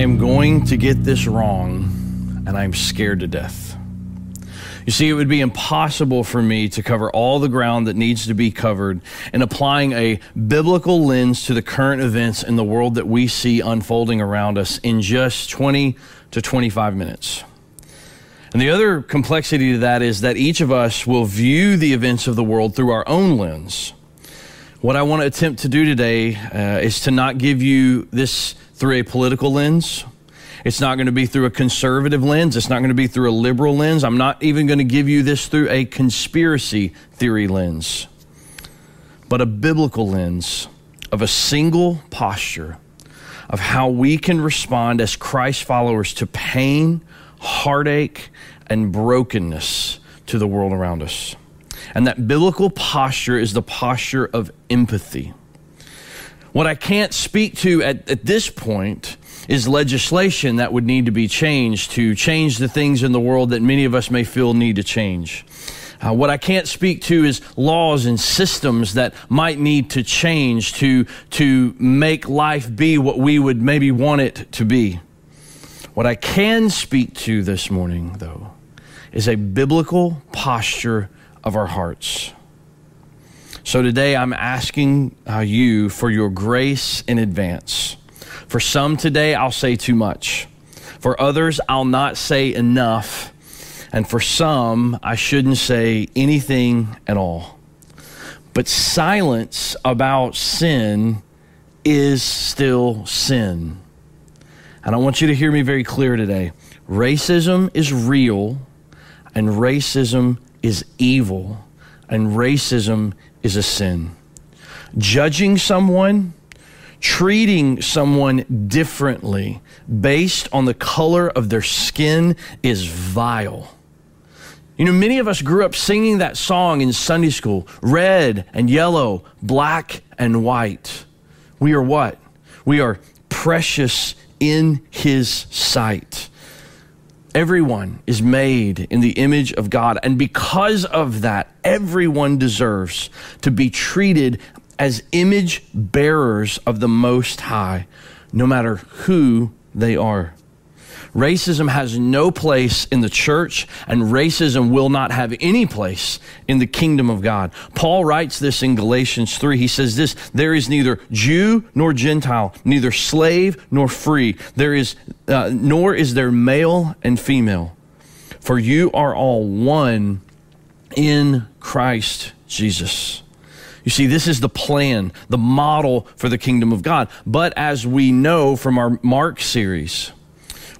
I am going to get this wrong, and I'm scared to death. You see, it would be impossible for me to cover all the ground that needs to be covered in applying a biblical lens to the current events in the world that we see unfolding around us in just 20 to 25 minutes. And the other complexity to that is that each of us will view the events of the world through our own lens. What I want to attempt to do today uh, is to not give you this through a political lens. It's not going to be through a conservative lens. It's not going to be through a liberal lens. I'm not even going to give you this through a conspiracy theory lens, but a biblical lens of a single posture of how we can respond as Christ followers to pain, heartache, and brokenness to the world around us. And that biblical posture is the posture of empathy. What I can't speak to at, at this point is legislation that would need to be changed to change the things in the world that many of us may feel need to change. Uh, what I can't speak to is laws and systems that might need to change to, to make life be what we would maybe want it to be. What I can speak to this morning, though, is a biblical posture of our hearts. So today I'm asking uh, you for your grace in advance. For some today, I'll say too much. For others, I'll not say enough. And for some, I shouldn't say anything at all. But silence about sin is still sin. And I want you to hear me very clear today. Racism is real, and racism is evil, and racism is a sin. Judging someone, treating someone differently based on the color of their skin is vile. You know, many of us grew up singing that song in Sunday school red and yellow, black and white. We are what? We are precious in His sight. Everyone is made in the image of God. And because of that, everyone deserves to be treated as image bearers of the Most High, no matter who they are. Racism has no place in the church, and racism will not have any place in the kingdom of God. Paul writes this in Galatians 3. He says this There is neither Jew nor Gentile, neither slave nor free, there is, uh, nor is there male and female, for you are all one in Christ Jesus. You see, this is the plan, the model for the kingdom of God. But as we know from our Mark series,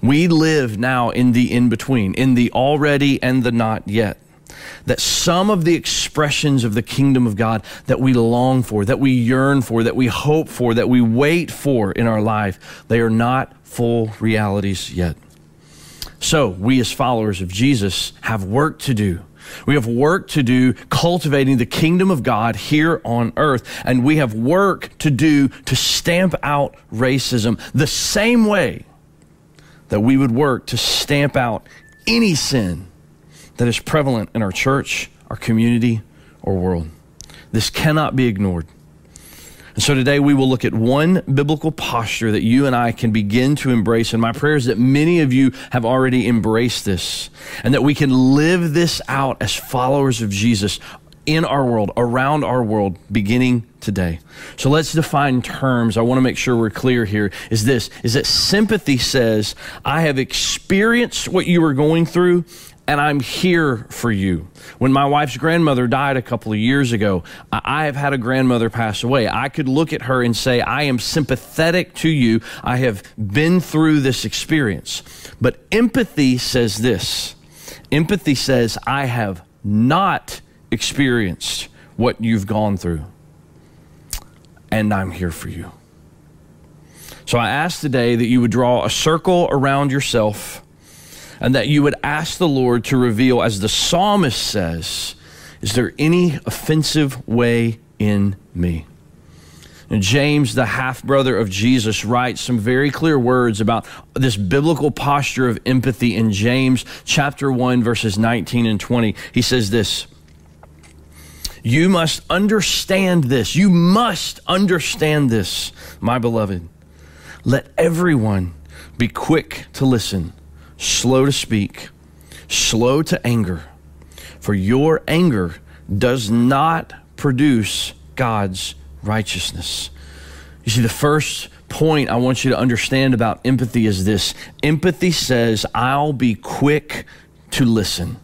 we live now in the in between, in the already and the not yet. That some of the expressions of the kingdom of God that we long for, that we yearn for, that we hope for, that we wait for in our life, they are not full realities yet. So, we as followers of Jesus have work to do. We have work to do cultivating the kingdom of God here on earth. And we have work to do to stamp out racism the same way that we would work to stamp out any sin that is prevalent in our church, our community, or world. This cannot be ignored. And so today we will look at one biblical posture that you and I can begin to embrace. And my prayer is that many of you have already embraced this and that we can live this out as followers of Jesus in our world, around our world, beginning today. So let's define terms. I want to make sure we're clear here. Is this is that sympathy says, I have experienced what you were going through and I'm here for you. When my wife's grandmother died a couple of years ago, I have had a grandmother pass away. I could look at her and say, I am sympathetic to you. I have been through this experience. But empathy says this empathy says, I have not experienced what you've gone through, and I'm here for you. So I ask today that you would draw a circle around yourself and that you would ask the Lord to reveal, as the psalmist says, is there any offensive way in me? And James, the half brother of Jesus, writes some very clear words about this biblical posture of empathy in James chapter 1, verses 19 and 20. He says this you must understand this. You must understand this, my beloved. Let everyone Be quick to listen, slow to speak, slow to anger, for your anger does not produce God's righteousness. You see, the first point I want you to understand about empathy is this empathy says, I'll be quick to listen.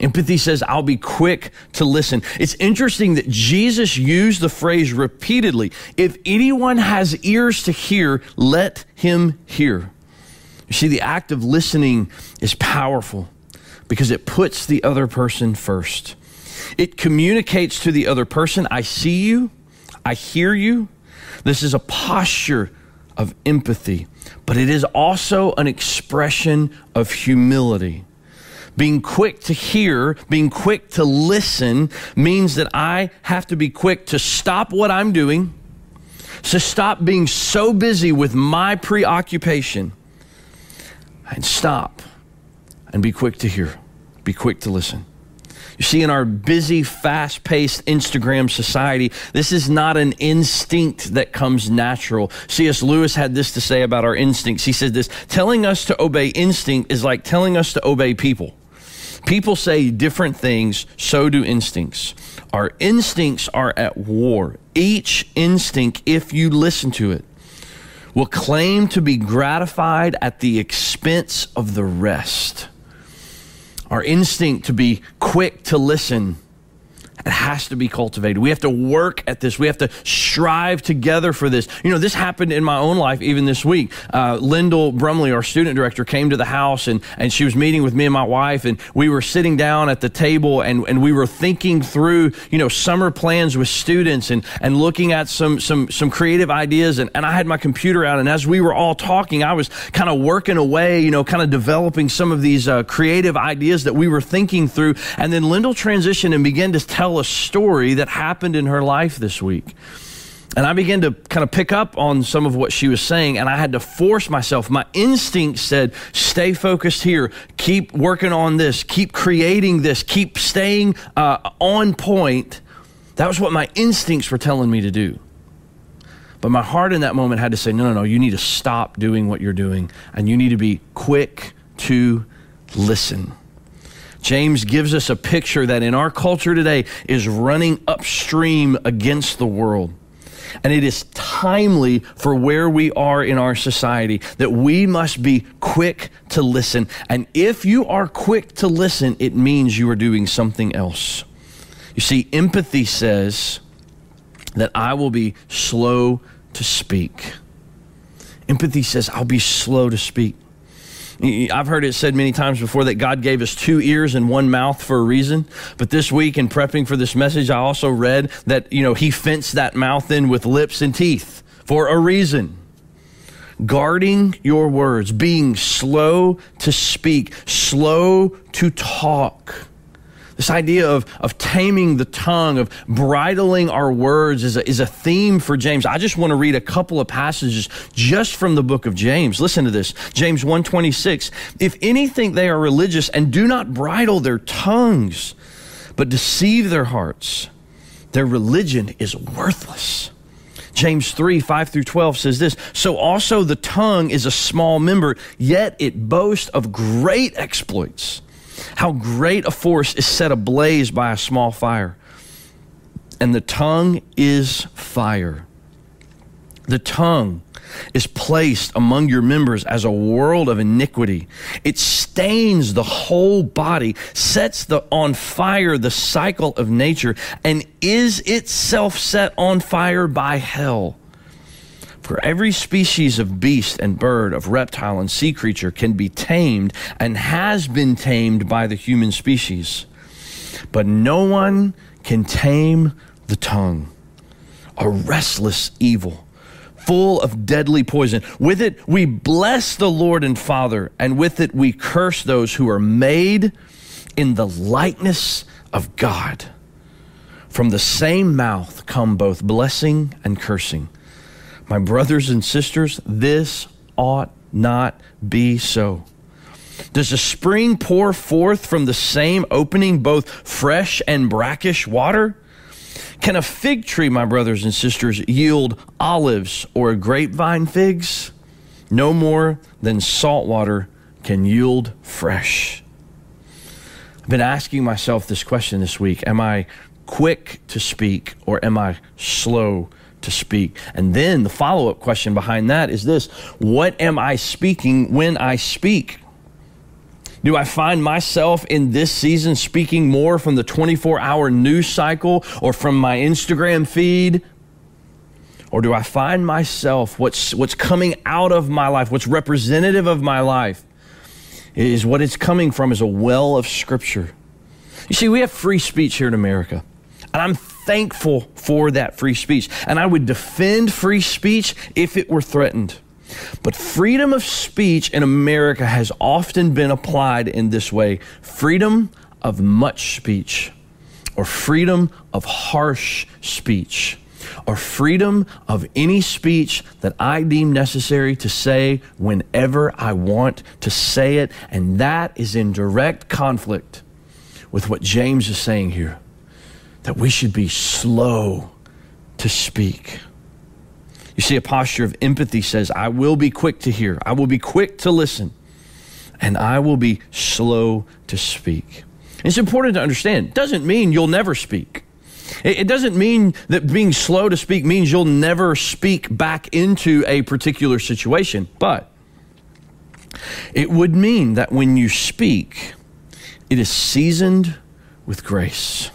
Empathy says, I'll be quick to listen. It's interesting that Jesus used the phrase repeatedly if anyone has ears to hear, let him hear. You see, the act of listening is powerful because it puts the other person first. It communicates to the other person, I see you, I hear you. This is a posture of empathy, but it is also an expression of humility. Being quick to hear, being quick to listen means that I have to be quick to stop what I'm doing, to stop being so busy with my preoccupation, and stop and be quick to hear, be quick to listen. You see, in our busy, fast paced Instagram society, this is not an instinct that comes natural. C.S. Lewis had this to say about our instincts. He said this telling us to obey instinct is like telling us to obey people. People say different things, so do instincts. Our instincts are at war. Each instinct, if you listen to it, will claim to be gratified at the expense of the rest. Our instinct to be quick to listen it has to be cultivated. We have to work at this. We have to strive together for this. You know, this happened in my own life even this week. Uh, Lyndall Brumley, our student director, came to the house and, and she was meeting with me and my wife, and we were sitting down at the table and, and we were thinking through, you know, summer plans with students and, and looking at some, some, some creative ideas. And, and I had my computer out, and as we were all talking, I was kind of working away, you know, kind of developing some of these uh, creative ideas that we were thinking through. And then Lyndall transitioned and began to tell tell a story that happened in her life this week. And I began to kind of pick up on some of what she was saying, and I had to force myself. My instinct said, stay focused here, keep working on this, keep creating this, keep staying uh, on point. That was what my instincts were telling me to do. But my heart in that moment had to say, no, no, no, you need to stop doing what you're doing, and you need to be quick to listen. James gives us a picture that in our culture today is running upstream against the world. And it is timely for where we are in our society that we must be quick to listen. And if you are quick to listen, it means you are doing something else. You see, empathy says that I will be slow to speak. Empathy says I'll be slow to speak. I've heard it said many times before that God gave us two ears and one mouth for a reason. But this week, in prepping for this message, I also read that, you know, He fenced that mouth in with lips and teeth for a reason. Guarding your words, being slow to speak, slow to talk this idea of, of taming the tongue, of bridling our words is a, is a theme for James. I just want to read a couple of passages just from the book of James. Listen to this. James 126. If anything they are religious and do not bridle their tongues, but deceive their hearts, their religion is worthless. James 3, 5 through 12 says this So also the tongue is a small member, yet it boasts of great exploits. How great a force is set ablaze by a small fire. And the tongue is fire. The tongue is placed among your members as a world of iniquity. It stains the whole body, sets the, on fire the cycle of nature, and is itself set on fire by hell. For every species of beast and bird, of reptile and sea creature can be tamed and has been tamed by the human species. But no one can tame the tongue, a restless evil full of deadly poison. With it, we bless the Lord and Father, and with it, we curse those who are made in the likeness of God. From the same mouth come both blessing and cursing. My brothers and sisters, this ought not be so. Does a spring pour forth from the same opening both fresh and brackish water? Can a fig tree, my brothers and sisters, yield olives or a grapevine figs? no more than salt water can yield fresh. I've been asking myself this question this week Am I quick to speak or am I slow to speak? And then the follow up question behind that is this What am I speaking when I speak? Do I find myself in this season speaking more from the 24 hour news cycle or from my Instagram feed? Or do I find myself, what's, what's coming out of my life, what's representative of my life, is what it's coming from is a well of Scripture. You see, we have free speech here in America. And I'm thankful for that free speech. And I would defend free speech if it were threatened. But freedom of speech in America has often been applied in this way freedom of much speech, or freedom of harsh speech, or freedom of any speech that I deem necessary to say whenever I want to say it. And that is in direct conflict with what James is saying here that we should be slow to speak. You see, a posture of empathy says, I will be quick to hear, I will be quick to listen, and I will be slow to speak. It's important to understand. It doesn't mean you'll never speak. It doesn't mean that being slow to speak means you'll never speak back into a particular situation, but it would mean that when you speak, it is seasoned with grace.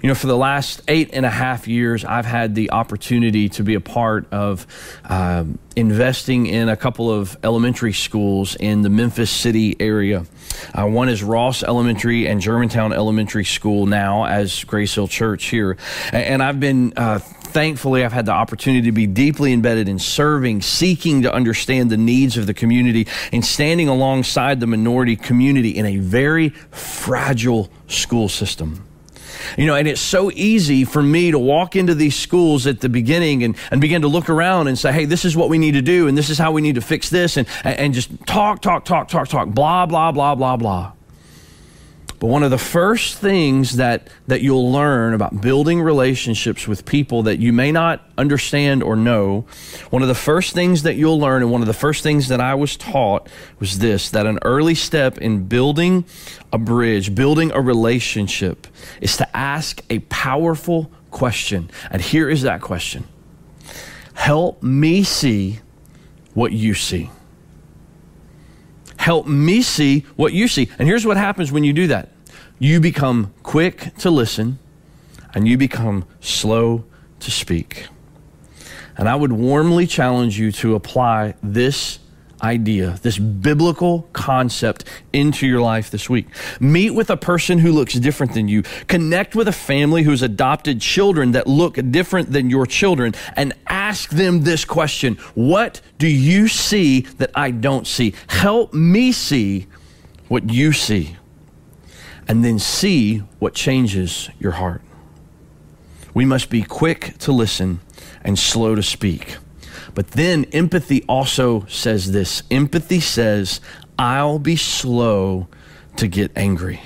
You know, for the last eight and a half years, I've had the opportunity to be a part of um, investing in a couple of elementary schools in the Memphis City area. Uh, one is Ross Elementary and Germantown Elementary School now as Grace Hill Church here. And I've been uh, thankfully, I've had the opportunity to be deeply embedded in serving, seeking to understand the needs of the community, and standing alongside the minority community in a very fragile school system. You know, and it's so easy for me to walk into these schools at the beginning and, and begin to look around and say, hey, this is what we need to do, and this is how we need to fix this, and, and just talk, talk, talk, talk, talk, blah, blah, blah, blah, blah. But one of the first things that, that you'll learn about building relationships with people that you may not understand or know, one of the first things that you'll learn, and one of the first things that I was taught was this that an early step in building a bridge, building a relationship, is to ask a powerful question. And here is that question Help me see what you see. Help me see what you see. And here's what happens when you do that you become quick to listen and you become slow to speak. And I would warmly challenge you to apply this idea, this biblical concept into your life this week. Meet with a person who looks different than you. Connect with a family who's adopted children that look different than your children and ask them this question What do you see that I don't see? Help me see what you see. And then see what changes your heart. We must be quick to listen and slow to speak. But then empathy also says this empathy says, I'll be slow to get angry.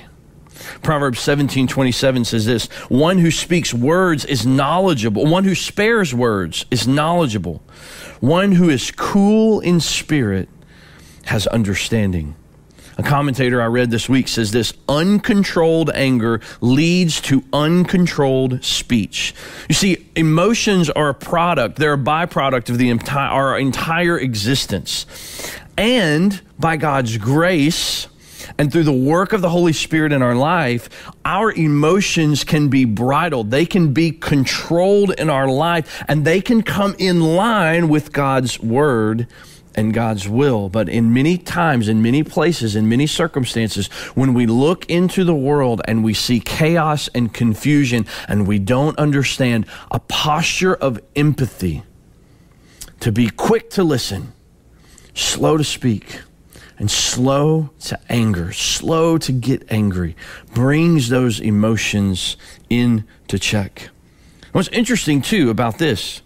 Proverbs 17 27 says this One who speaks words is knowledgeable. One who spares words is knowledgeable. One who is cool in spirit has understanding. A commentator I read this week says this uncontrolled anger leads to uncontrolled speech. You see, emotions are a product, they're a byproduct of the entire, our entire existence. And by God's grace, and through the work of the Holy Spirit in our life, our emotions can be bridled. They can be controlled in our life, and they can come in line with God's word and God's will. But in many times, in many places, in many circumstances, when we look into the world and we see chaos and confusion and we don't understand a posture of empathy, to be quick to listen, slow to speak, and slow to anger, slow to get angry, brings those emotions into check. What's interesting too about this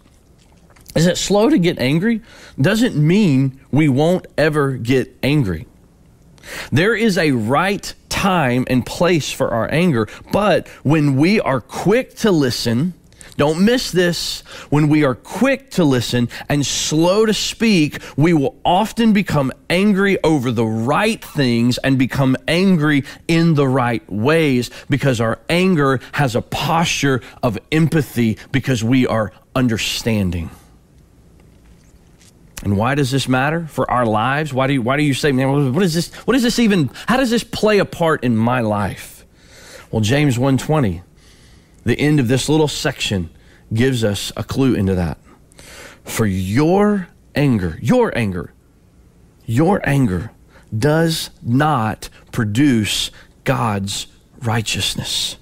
is that slow to get angry doesn't mean we won't ever get angry. There is a right time and place for our anger, but when we are quick to listen, Don't miss this. When we are quick to listen and slow to speak, we will often become angry over the right things and become angry in the right ways because our anger has a posture of empathy because we are understanding. And why does this matter for our lives? Why do you, why do you say, man, what is this? What is this even? How does this play a part in my life? Well, James 120, the end of this little section gives us a clue into that. For your anger, your anger, your anger does not produce God's righteousness.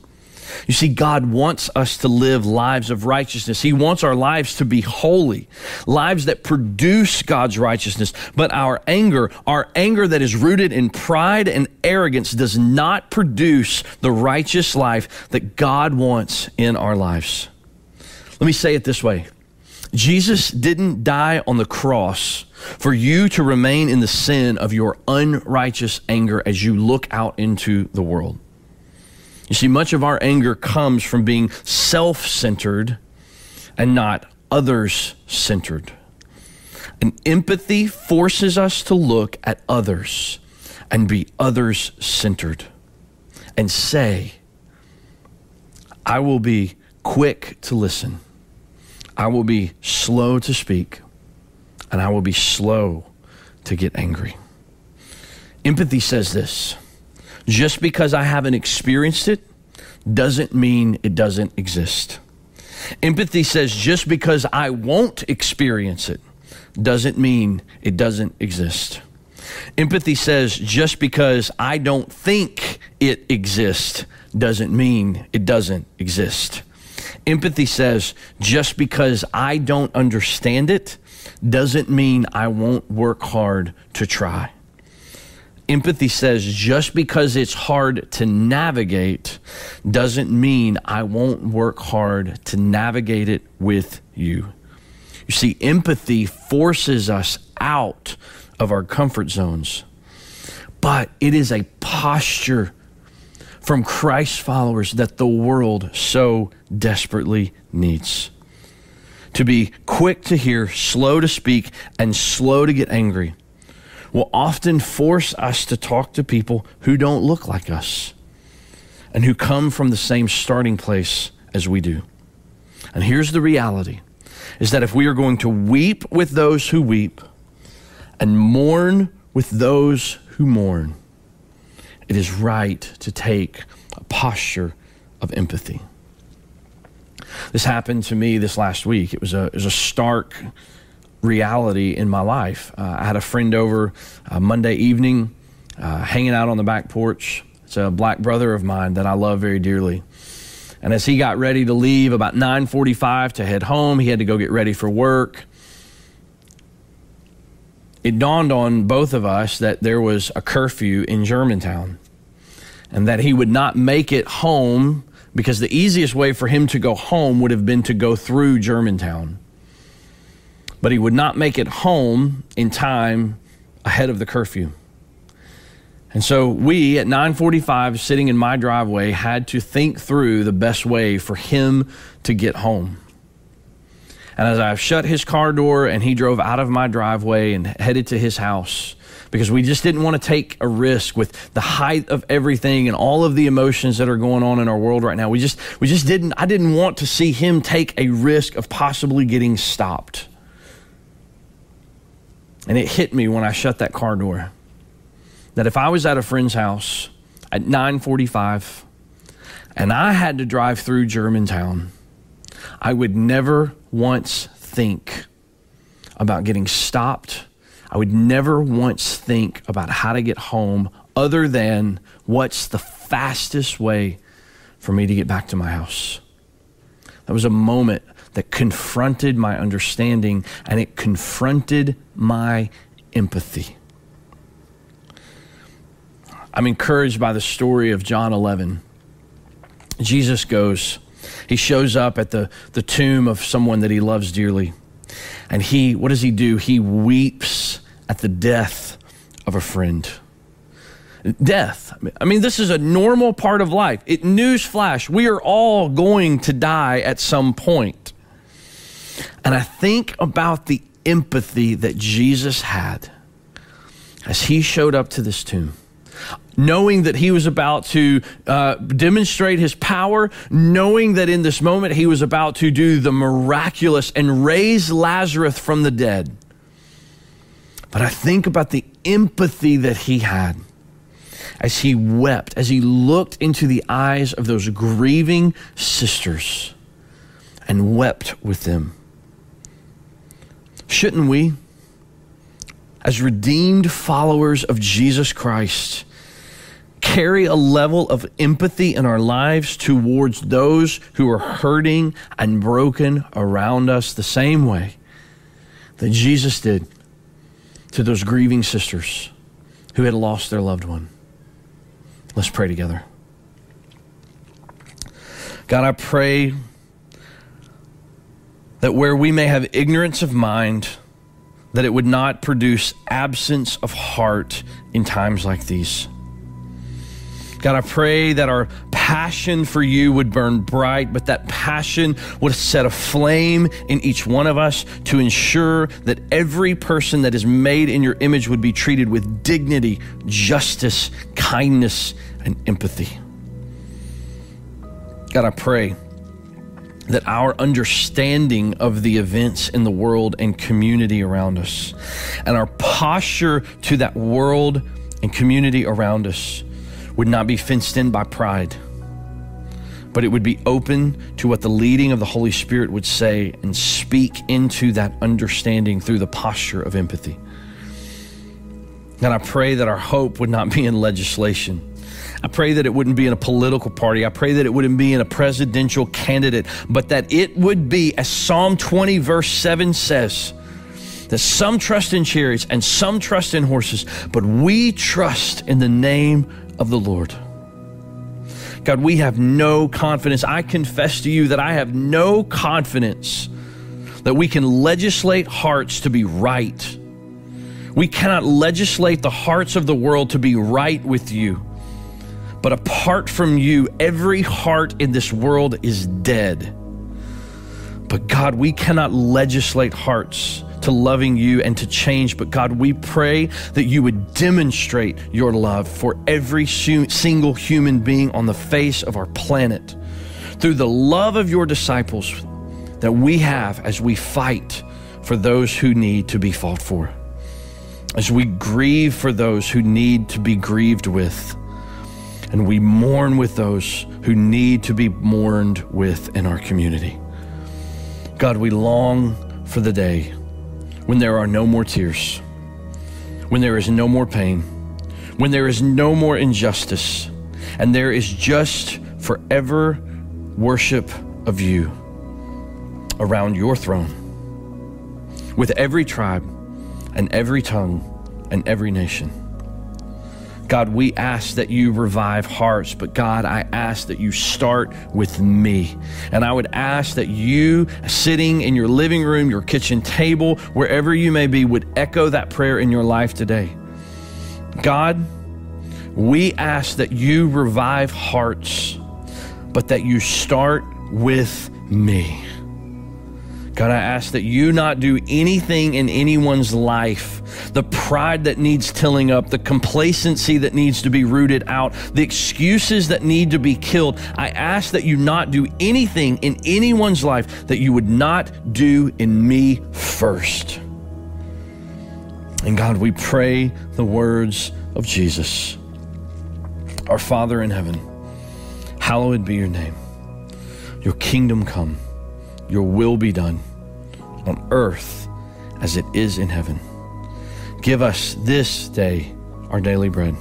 You see, God wants us to live lives of righteousness. He wants our lives to be holy, lives that produce God's righteousness. But our anger, our anger that is rooted in pride and arrogance, does not produce the righteous life that God wants in our lives. Let me say it this way Jesus didn't die on the cross for you to remain in the sin of your unrighteous anger as you look out into the world. You see, much of our anger comes from being self centered and not others centered. And empathy forces us to look at others and be others centered and say, I will be quick to listen, I will be slow to speak, and I will be slow to get angry. Empathy says this just because I haven't experienced it doesn't mean it doesn't exist. Empathy says just because I won't experience it doesn't mean it doesn't exist. Empathy says just because I don't think it exists doesn't mean it doesn't exist. Empathy says just because I don't understand it doesn't mean I won't work hard to try empathy says just because it's hard to navigate doesn't mean I won't work hard to navigate it with you. You see, empathy forces us out of our comfort zones, but it is a posture from Christ followers that the world so desperately needs. To be quick to hear, slow to speak, and slow to get angry will often force us to talk to people who don't look like us and who come from the same starting place as we do. And here's the reality is that if we are going to weep with those who weep and mourn with those who mourn, it is right to take a posture of empathy. This happened to me this last week. It was a, it was a stark reality in my life. Uh, I had a friend over uh, Monday evening, uh, hanging out on the back porch. It's a black brother of mine that I love very dearly. And as he got ready to leave about 9:45 to head home, he had to go get ready for work. It dawned on both of us that there was a curfew in Germantown and that he would not make it home because the easiest way for him to go home would have been to go through Germantown but he would not make it home in time ahead of the curfew. And so we at 9:45 sitting in my driveway had to think through the best way for him to get home. And as I shut his car door and he drove out of my driveway and headed to his house because we just didn't want to take a risk with the height of everything and all of the emotions that are going on in our world right now. We just we just didn't I didn't want to see him take a risk of possibly getting stopped. And it hit me when I shut that car door that if I was at a friend's house at 9:45 and I had to drive through Germantown, I would never once think about getting stopped. I would never once think about how to get home other than what's the fastest way for me to get back to my house. That was a moment that confronted my understanding and it confronted my empathy. I'm encouraged by the story of John 11. Jesus goes, he shows up at the, the tomb of someone that he loves dearly. And he, what does he do? He weeps at the death of a friend. death. I mean, this is a normal part of life. It newsflash, we are all going to die at some point. And I think about the empathy that Jesus had as he showed up to this tomb knowing that he was about to uh, demonstrate his power, knowing that in this moment he was about to do the miraculous and raise Lazarus from the dead. But I think about the empathy that he had as he wept, as he looked into the eyes of those grieving sisters and wept with them. Shouldn't we, as redeemed followers of Jesus Christ, carry a level of empathy in our lives towards those who are hurting and broken around us the same way that Jesus did to those grieving sisters who had lost their loved one? Let's pray together. God, I pray that where we may have ignorance of mind, that it would not produce absence of heart in times like these. God, I pray that our passion for you would burn bright, but that passion would set a flame in each one of us to ensure that every person that is made in your image would be treated with dignity, justice, kindness, and empathy. God, I pray that our understanding of the events in the world and community around us and our posture to that world and community around us would not be fenced in by pride, but it would be open to what the leading of the Holy Spirit would say and speak into that understanding through the posture of empathy. And I pray that our hope would not be in legislation I pray that it wouldn't be in a political party. I pray that it wouldn't be in a presidential candidate, but that it would be, as Psalm 20, verse 7 says, that some trust in chariots and some trust in horses, but we trust in the name of the Lord. God, we have no confidence. I confess to you that I have no confidence that we can legislate hearts to be right. We cannot legislate the hearts of the world to be right with you. But apart from you, every heart in this world is dead. But God, we cannot legislate hearts to loving you and to change. But God, we pray that you would demonstrate your love for every single human being on the face of our planet through the love of your disciples that we have as we fight for those who need to be fought for, as we grieve for those who need to be grieved with and we mourn with those who need to be mourned with in our community. God, we long for the day when there are no more tears, when there is no more pain, when there is no more injustice, and there is just forever worship of you around your throne with every tribe and every tongue and every nation. God, we ask that you revive hearts, but God, I ask that you start with me. And I would ask that you, sitting in your living room, your kitchen table, wherever you may be, would echo that prayer in your life today. God, we ask that you revive hearts, but that you start with me. God, I ask that you not do anything in anyone's life, the pride that needs tilling up, the complacency that needs to be rooted out, the excuses that need to be killed. I ask that you not do anything in anyone's life that you would not do in me first. And God, we pray the words of Jesus Our Father in heaven, hallowed be your name. Your kingdom come your will be done on earth as it is in heaven. Give us this day our daily bread.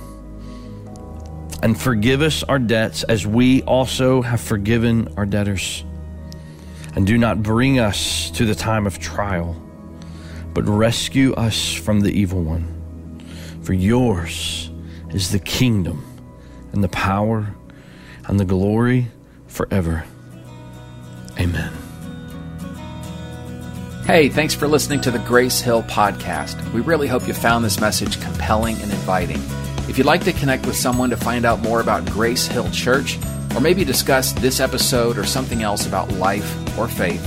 And forgive us our debts as we also have forgiven our debtors. And do not bring us to the time of trial, but rescue us from the evil one. For yours is the kingdom and the power and the glory forever. Amen. Hey, thanks for listening to the Grace Hill podcast. We really hope you found this message compelling and inviting. If you'd like to connect with someone to find out more about Grace Hill Church, or maybe discuss this episode or something else about life or faith,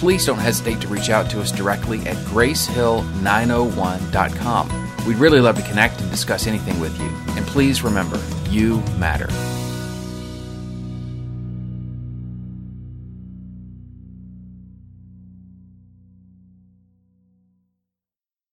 please don't hesitate to reach out to us directly at gracehill901.com. We'd really love to connect and discuss anything with you. And please remember, you matter.